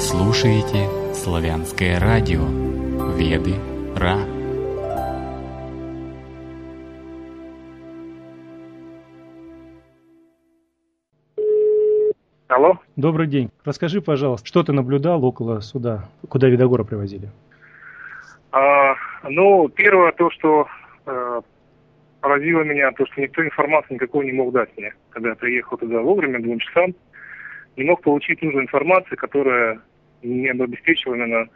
Вы слушаете славянское радио Веды Ра. Алло. Добрый день. Расскажи, пожалуйста, что ты наблюдал около суда, куда Видогора привозили? А, ну, первое то, что э, поразило меня, то, что никто информации никакой не мог дать мне. Когда я приехал туда вовремя, двум часам, не мог получить нужную информацию, которая мне бы обеспечила именно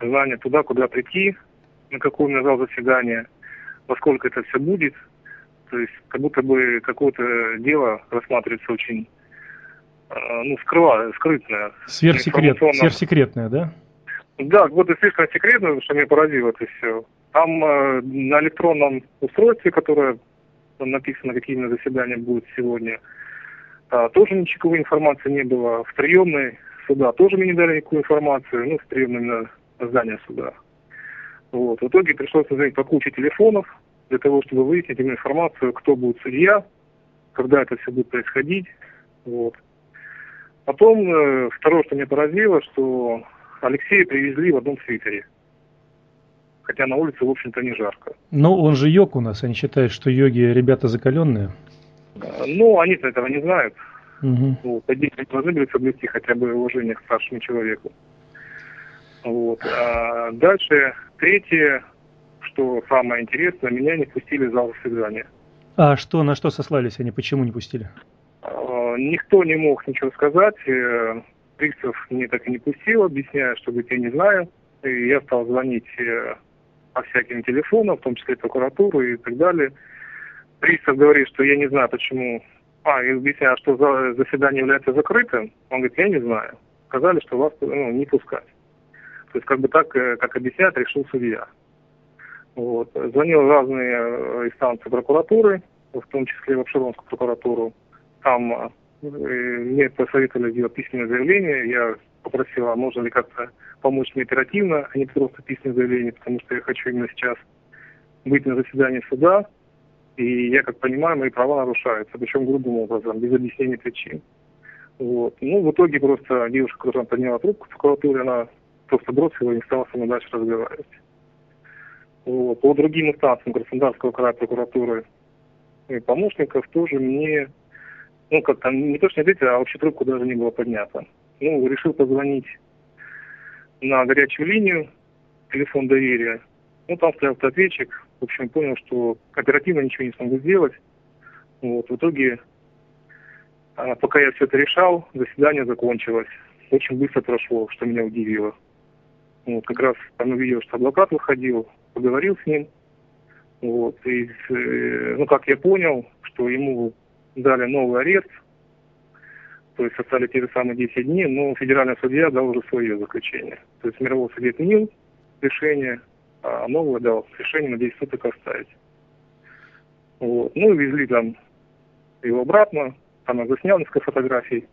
знание туда, куда прийти, на какой у меня зал заседания, во сколько это все будет. То есть как будто бы какое-то дело рассматривается очень э, ну, скрыва, скрытное. Сверхсекрет, сверхсекретное, да? Да, как будто слишком секретно, что меня поразило это все. Там э, на электронном устройстве, которое написано, какие на заседания будут сегодня, э, тоже никакой информации не было. В приемной суда тоже мне не дали никакую информацию, ну, приемной на здание суда. Вот. В итоге пришлось звонить по куче телефонов для того, чтобы выяснить именно информацию, кто будет судья, когда это все будет происходить. Вот. Потом, э, второе, что меня поразило, что Алексея привезли в одном свитере хотя на улице, в общем-то, не жарко. Но он же йог у нас, они считают, что йоги ребята закаленные. Ну, они-то этого не знают. Угу. Вот, должны были соблюсти хотя бы уважение к старшему человеку. Вот. А дальше, третье, что самое интересное, меня не пустили в зал заседания. А что, на что сослались они, почему не пустили? А, никто не мог ничего сказать. Э, Пристав мне так и не пустил, объясняя, что говорит, я не знаю. И я стал звонить э, по всяким телефонам, в том числе прокуратуру и так далее. Пристав говорит, что я не знаю, почему... А, и объясняю, что заседание является закрытым. Он говорит, я не знаю. Сказали, что вас ну, не пускать. То есть как бы так, э, как объяснять, решил судья. Вот. Звонил разные э, инстанции прокуратуры, в том числе в Обширонскую прокуратуру. Там э, мне посоветовали сделать письменное заявление. Я попросил, а можно ли как-то помочь мне оперативно, а не просто письменное заявление, потому что я хочу именно сейчас быть на заседании суда, и я, как понимаю, мои права нарушаются, причем грубым образом, без объяснения причин. Вот. Ну, в итоге просто девушка, которая подняла трубку в прокуратуре, она просто бросила и не стала со мной дальше разговаривать. Вот. По другим инстанциям Краснодарского края прокуратуры и помощников тоже мне, ну, как-то не то, что не а вообще трубку даже не было поднято. Ну, решил позвонить на горячую линию, телефон доверия. Ну, там стоял автоответчик. В общем, понял, что оперативно ничего не смогу сделать. Вот, в итоге, а, пока я все это решал, заседание закончилось. Очень быстро прошло, что меня удивило. Вот, как раз там увидел, что адвокат выходил, поговорил с ним. Вот, и, э, ну, как я понял, что ему дали новый арест – то есть остали те же самые 10 дней, но федеральный судья дал уже свое заключение. То есть мировой суд отменил решение, а новое дал решение на 10 суток оставить. Вот. Ну, везли там его обратно, она заснял несколько фотографий.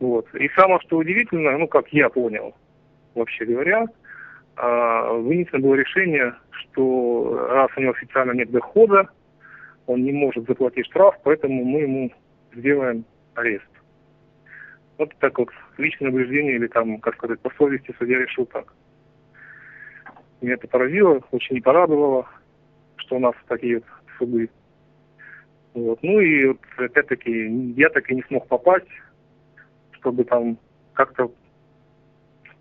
Вот. И самое, что удивительно, ну, как я понял, вообще говоря, а, вынесено было решение, что раз у него официально нет дохода, он не может заплатить штраф, поэтому мы ему сделаем арест. Вот так вот, личное наблюдение или там, как сказать, по совести судья решил так. Меня это поразило, очень не порадовало, что у нас такие суды. Вот. Ну и вот опять-таки я так и не смог попасть, чтобы там как-то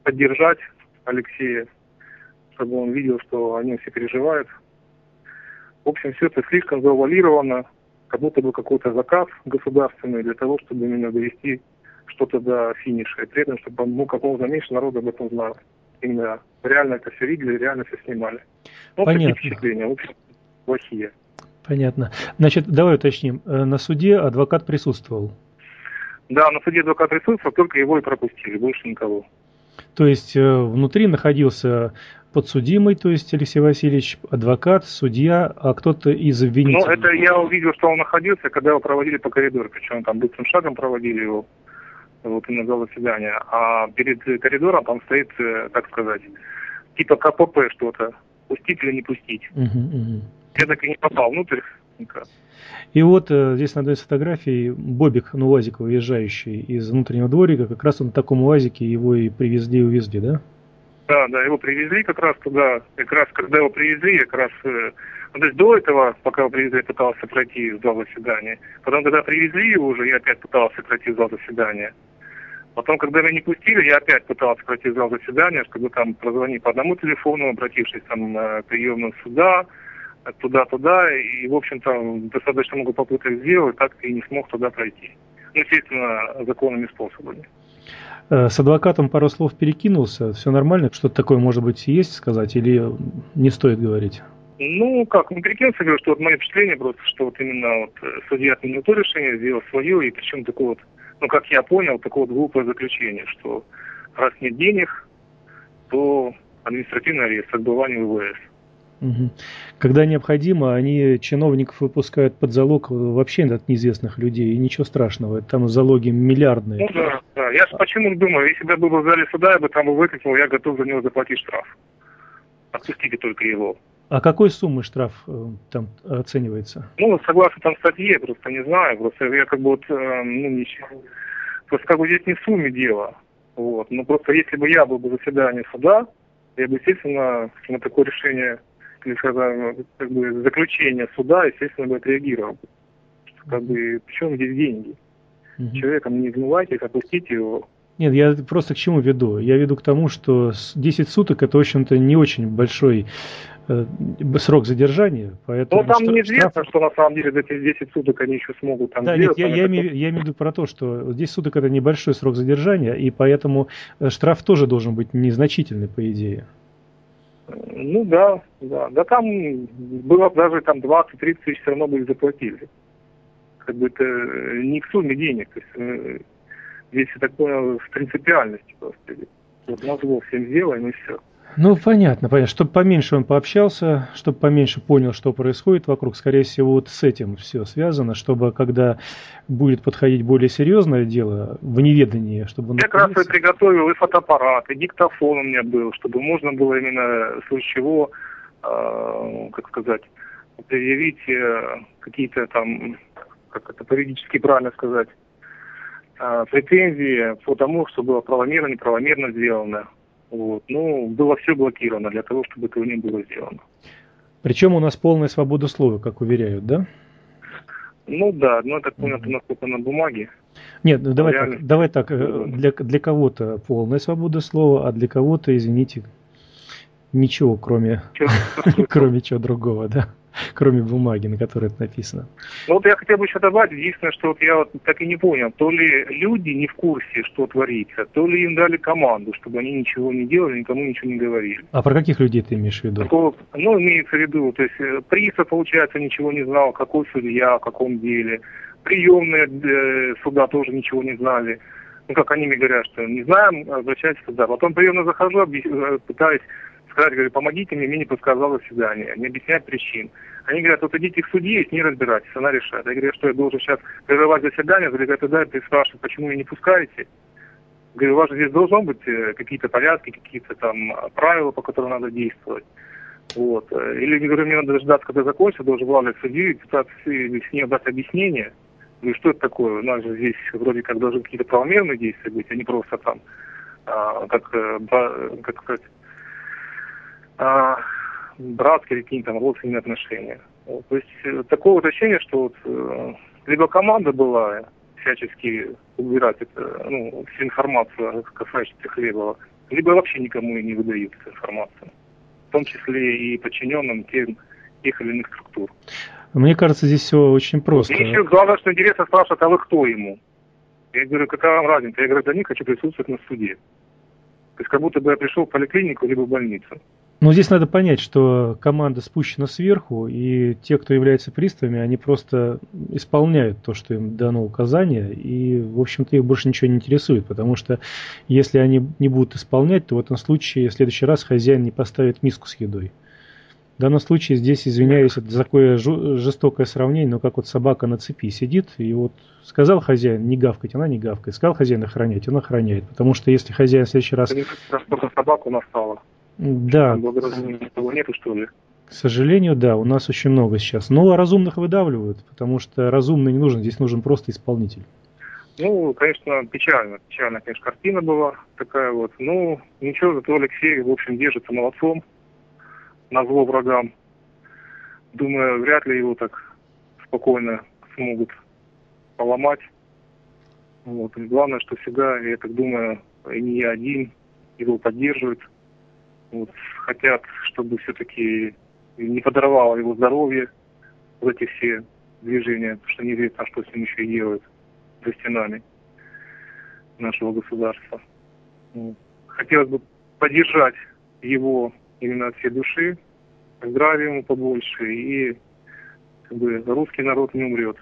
поддержать Алексея, чтобы он видел, что они все переживают. В общем, все это слишком завуалировано, как будто бы какой-то заказ государственный для того, чтобы именно довести что-то до финиша. И при этом, чтобы ну, как можно меньше народа об этом знало. Именно реально это все видели, реально все снимали. Ну, Понятно. такие впечатления, в общем, плохие. Понятно. Значит, давай уточним. Э, на суде адвокат присутствовал? Да, на суде адвокат присутствовал, только его и пропустили, больше никого. То есть э, внутри находился подсудимый, то есть Алексей Васильевич, адвокат, судья, а кто-то из обвинителей? Ну, это я увидел, что он находился, когда его проводили по коридору, причем там быстрым шагом проводили его, вот именно зал заседания. А перед коридором там стоит, э, так сказать, типа КПП что-то, пустить или не пустить. Угу, угу. Я так и не попал внутрь. И вот э, здесь на одной из фотографий Бобик, ну, УАЗик, выезжающий из внутреннего дворика, как раз он на таком УАЗике его и привезли и увезли, да? Да, да, его привезли как раз туда, как раз когда его привезли, как раз, э, ну, то есть до этого, пока его привезли, пытался пройти в зал заседания. Потом, когда привезли его уже, я опять пытался пройти в зал заседания. Потом, когда меня не пустили, я опять пытался пройти в зал заседания, чтобы там прозвонить по одному телефону, обратившись там на приемную суда, туда-туда, и, в общем-то, достаточно много попыток сделал, так и не смог туда пройти. Ну, естественно, законными способами. Э, с адвокатом пару слов перекинулся, все нормально? Что-то такое, может быть, есть сказать или не стоит говорить? Ну, как, не перекинулся, говорю, что вот мое впечатление просто, что вот именно вот э, судья отменил то решение, сделал свое, и причем такое вот, ну, как я понял, такое вот глупое заключение, что раз нет денег, то административный арест, отбывание ВВС. Угу. Когда необходимо, они чиновников выпускают под залог вообще от неизвестных людей, и ничего страшного, там залоги миллиардные. Ну да, да. Я почему думаю, если бы я был в зале суда, я бы там выкатил, я готов за него заплатить штраф. Отпустите только его. А какой суммы штраф э, там оценивается? Ну, согласно там статье, просто не знаю, просто я как бы вот, э, ну, ничего, просто как бы здесь не в сумме дело, вот, но просто если бы я был бы в заседании суда, я бы, естественно, на такое решение или, скажем, как бы заключение суда, естественно, бы отреагировал. Как бы, причем здесь деньги? Угу. Человеком не измывайтесь, опустите его. Нет, я просто к чему веду? Я веду к тому, что 10 суток это, в общем-то, не очень большой э, срок задержания, поэтому... Ну, там штраф... неизвестно, что на самом деле за эти 10 суток они еще смогут там да, сделать. Нет, я, я, имею, я имею в виду про то, что 10 суток это небольшой срок задержания, и поэтому э, штраф тоже должен быть незначительный, по идее. Ну да, да. Да там было даже там 20-30 тысяч все равно бы их заплатили. Как бы это не к сумме денег. То есть, э, здесь, я так понял, в принципиальности просто. Вот мозгов всем сделаем и все. Ну, понятно, понятно. Чтобы поменьше он пообщался, чтобы поменьше понял, что происходит вокруг, скорее всего, вот с этим все связано, чтобы когда будет подходить более серьезное дело в неведании, чтобы он... Я как раз и приготовил и фотоаппарат, и диктофон у меня был, чтобы можно было именно в случае чего, э, как сказать, предъявить э, какие-то там, как это по-юридически правильно сказать, э, претензии по тому, что было правомерно, неправомерно сделано. Вот. Ну, было все блокировано для того, чтобы этого не было сделано. Причем у нас полная свобода слова, как уверяют, да? Ну да, но так понял, это насколько на бумаге. Нет, ну, давай так, давай так, э, для, для кого-то полная свобода слова, а для кого-то, извините, ничего, кроме, кроме чего другого, да кроме бумаги, на которой это написано. Ну вот я хотел бы еще добавить, единственное, что вот я вот так и не понял, то ли люди не в курсе, что творится, то ли им дали команду, чтобы они ничего не делали, никому ничего не говорили. А про каких людей ты имеешь в виду? Такого, ну, имеется в виду, то есть э, пристав, получается, ничего не знал, какой судья, в каком деле. Приемные э, суда тоже ничего не знали ну, как они мне говорят, что не знаем, обращайтесь туда. Потом приемно захожу, э, пытаюсь сказать, говорю, помогите мне, мне не подсказало заседание, не объяснять причин. Они говорят, вот идите к судье и с ней разбирайтесь, она решает. Я говорю, что я должен сейчас прерывать заседание, залегать туда и спрашивают, почему вы не пускаете. Говорю, у вас же здесь должны быть э, какие-то порядки, какие-то там правила, по которым надо действовать. Вот. Или, говорю, мне надо дождаться, когда закончится, должен главный судью и пытаться с ней дать объяснение. Говорю, что это такое? У нас же здесь вроде как должны какие-то правомерные действия быть, а не просто там, а, как, э, как сказать, а, братские какие-то там родственные отношения. Вот, то есть э, такое вот ощущение, что вот, э, либо команда была всячески убирать это, ну, всю информацию, касающуюся Хлебова, либо вообще никому и не выдают эту информацию. В том числе и подчиненным тем, тех или иных структур. Мне кажется, здесь все очень просто. Мне еще главное, что интересно спрашивают, а вы кто ему? Я говорю, какая вам разница? Я гражданин, хочу присутствовать на суде. То есть как будто бы я пришел в поликлинику либо в больницу. Но здесь надо понять, что команда спущена сверху, и те, кто является приставами, они просто исполняют то, что им дано указание, и, в общем-то, их больше ничего не интересует, потому что если они не будут исполнять, то в этом случае в следующий раз хозяин не поставит миску с едой. В данном случае здесь, извиняюсь, это такое жестокое сравнение, но как вот собака на цепи сидит, и вот сказал хозяин не гавкать, она не гавкает, сказал хозяин охранять, он охраняет, потому что если хозяин в следующий раз... Собаку настала. Да. Благоразумения того нету, что ли? К сожалению, да, у нас очень много сейчас. Но разумных выдавливают, потому что разумный не нужен, здесь нужен просто исполнитель. Ну, конечно, печально. Печальная, конечно, картина была такая вот. Ну, ничего, зато Алексей, в общем, держится молодцом на зло врагам. Думаю, вряд ли его так спокойно смогут поломать. Вот. И главное, что всегда, я так думаю, и не я один, его поддерживают. Вот. Хотят, чтобы все-таки не подорвало его здоровье, вот эти все движения, потому что неизвестно, что с ним еще и делают за стенами нашего государства. Хотелось бы поддержать его именно от всей души, здравия ему побольше, и как бы русский народ не умрет.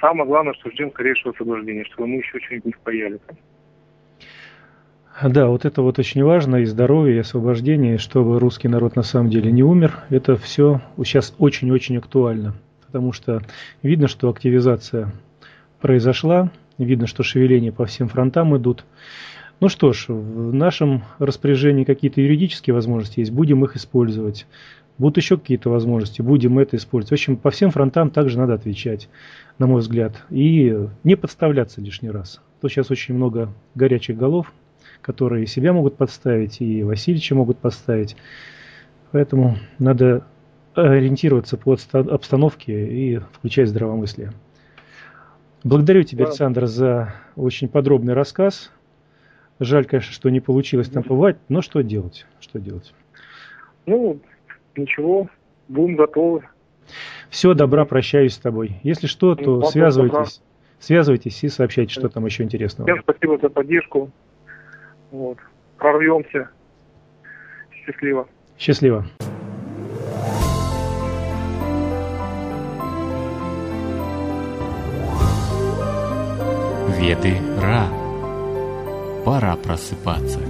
Самое главное, что ждем скорейшего освобождения, чтобы мы еще что-нибудь не. Да, вот это вот очень важно, и здоровье, и освобождение, чтобы русский народ на самом деле не умер. Это все сейчас очень-очень актуально, потому что видно, что активизация произошла, видно, что шевеления по всем фронтам идут. Ну что ж, в нашем распоряжении какие-то юридические возможности есть, будем их использовать. Будут еще какие-то возможности, будем это использовать. В общем, по всем фронтам также надо отвечать, на мой взгляд. И не подставляться лишний раз. То сейчас очень много горячих голов, которые себя могут подставить, и Васильевича могут подставить. Поэтому надо ориентироваться по обстановке и включать здравомыслие. Благодарю тебя, Александр, за очень подробный рассказ. Жаль, конечно, что не получилось там побывать, но что делать? Что делать? Ну, ничего, будем готовы. Все, добра, прощаюсь с тобой. Если что, то ну, связывайтесь. Добра. Связывайтесь и сообщайте, что там еще интересного. Всем спасибо за поддержку. Вот. Прорвемся. Счастливо. Счастливо. Веды Ра. Пора просыпаться.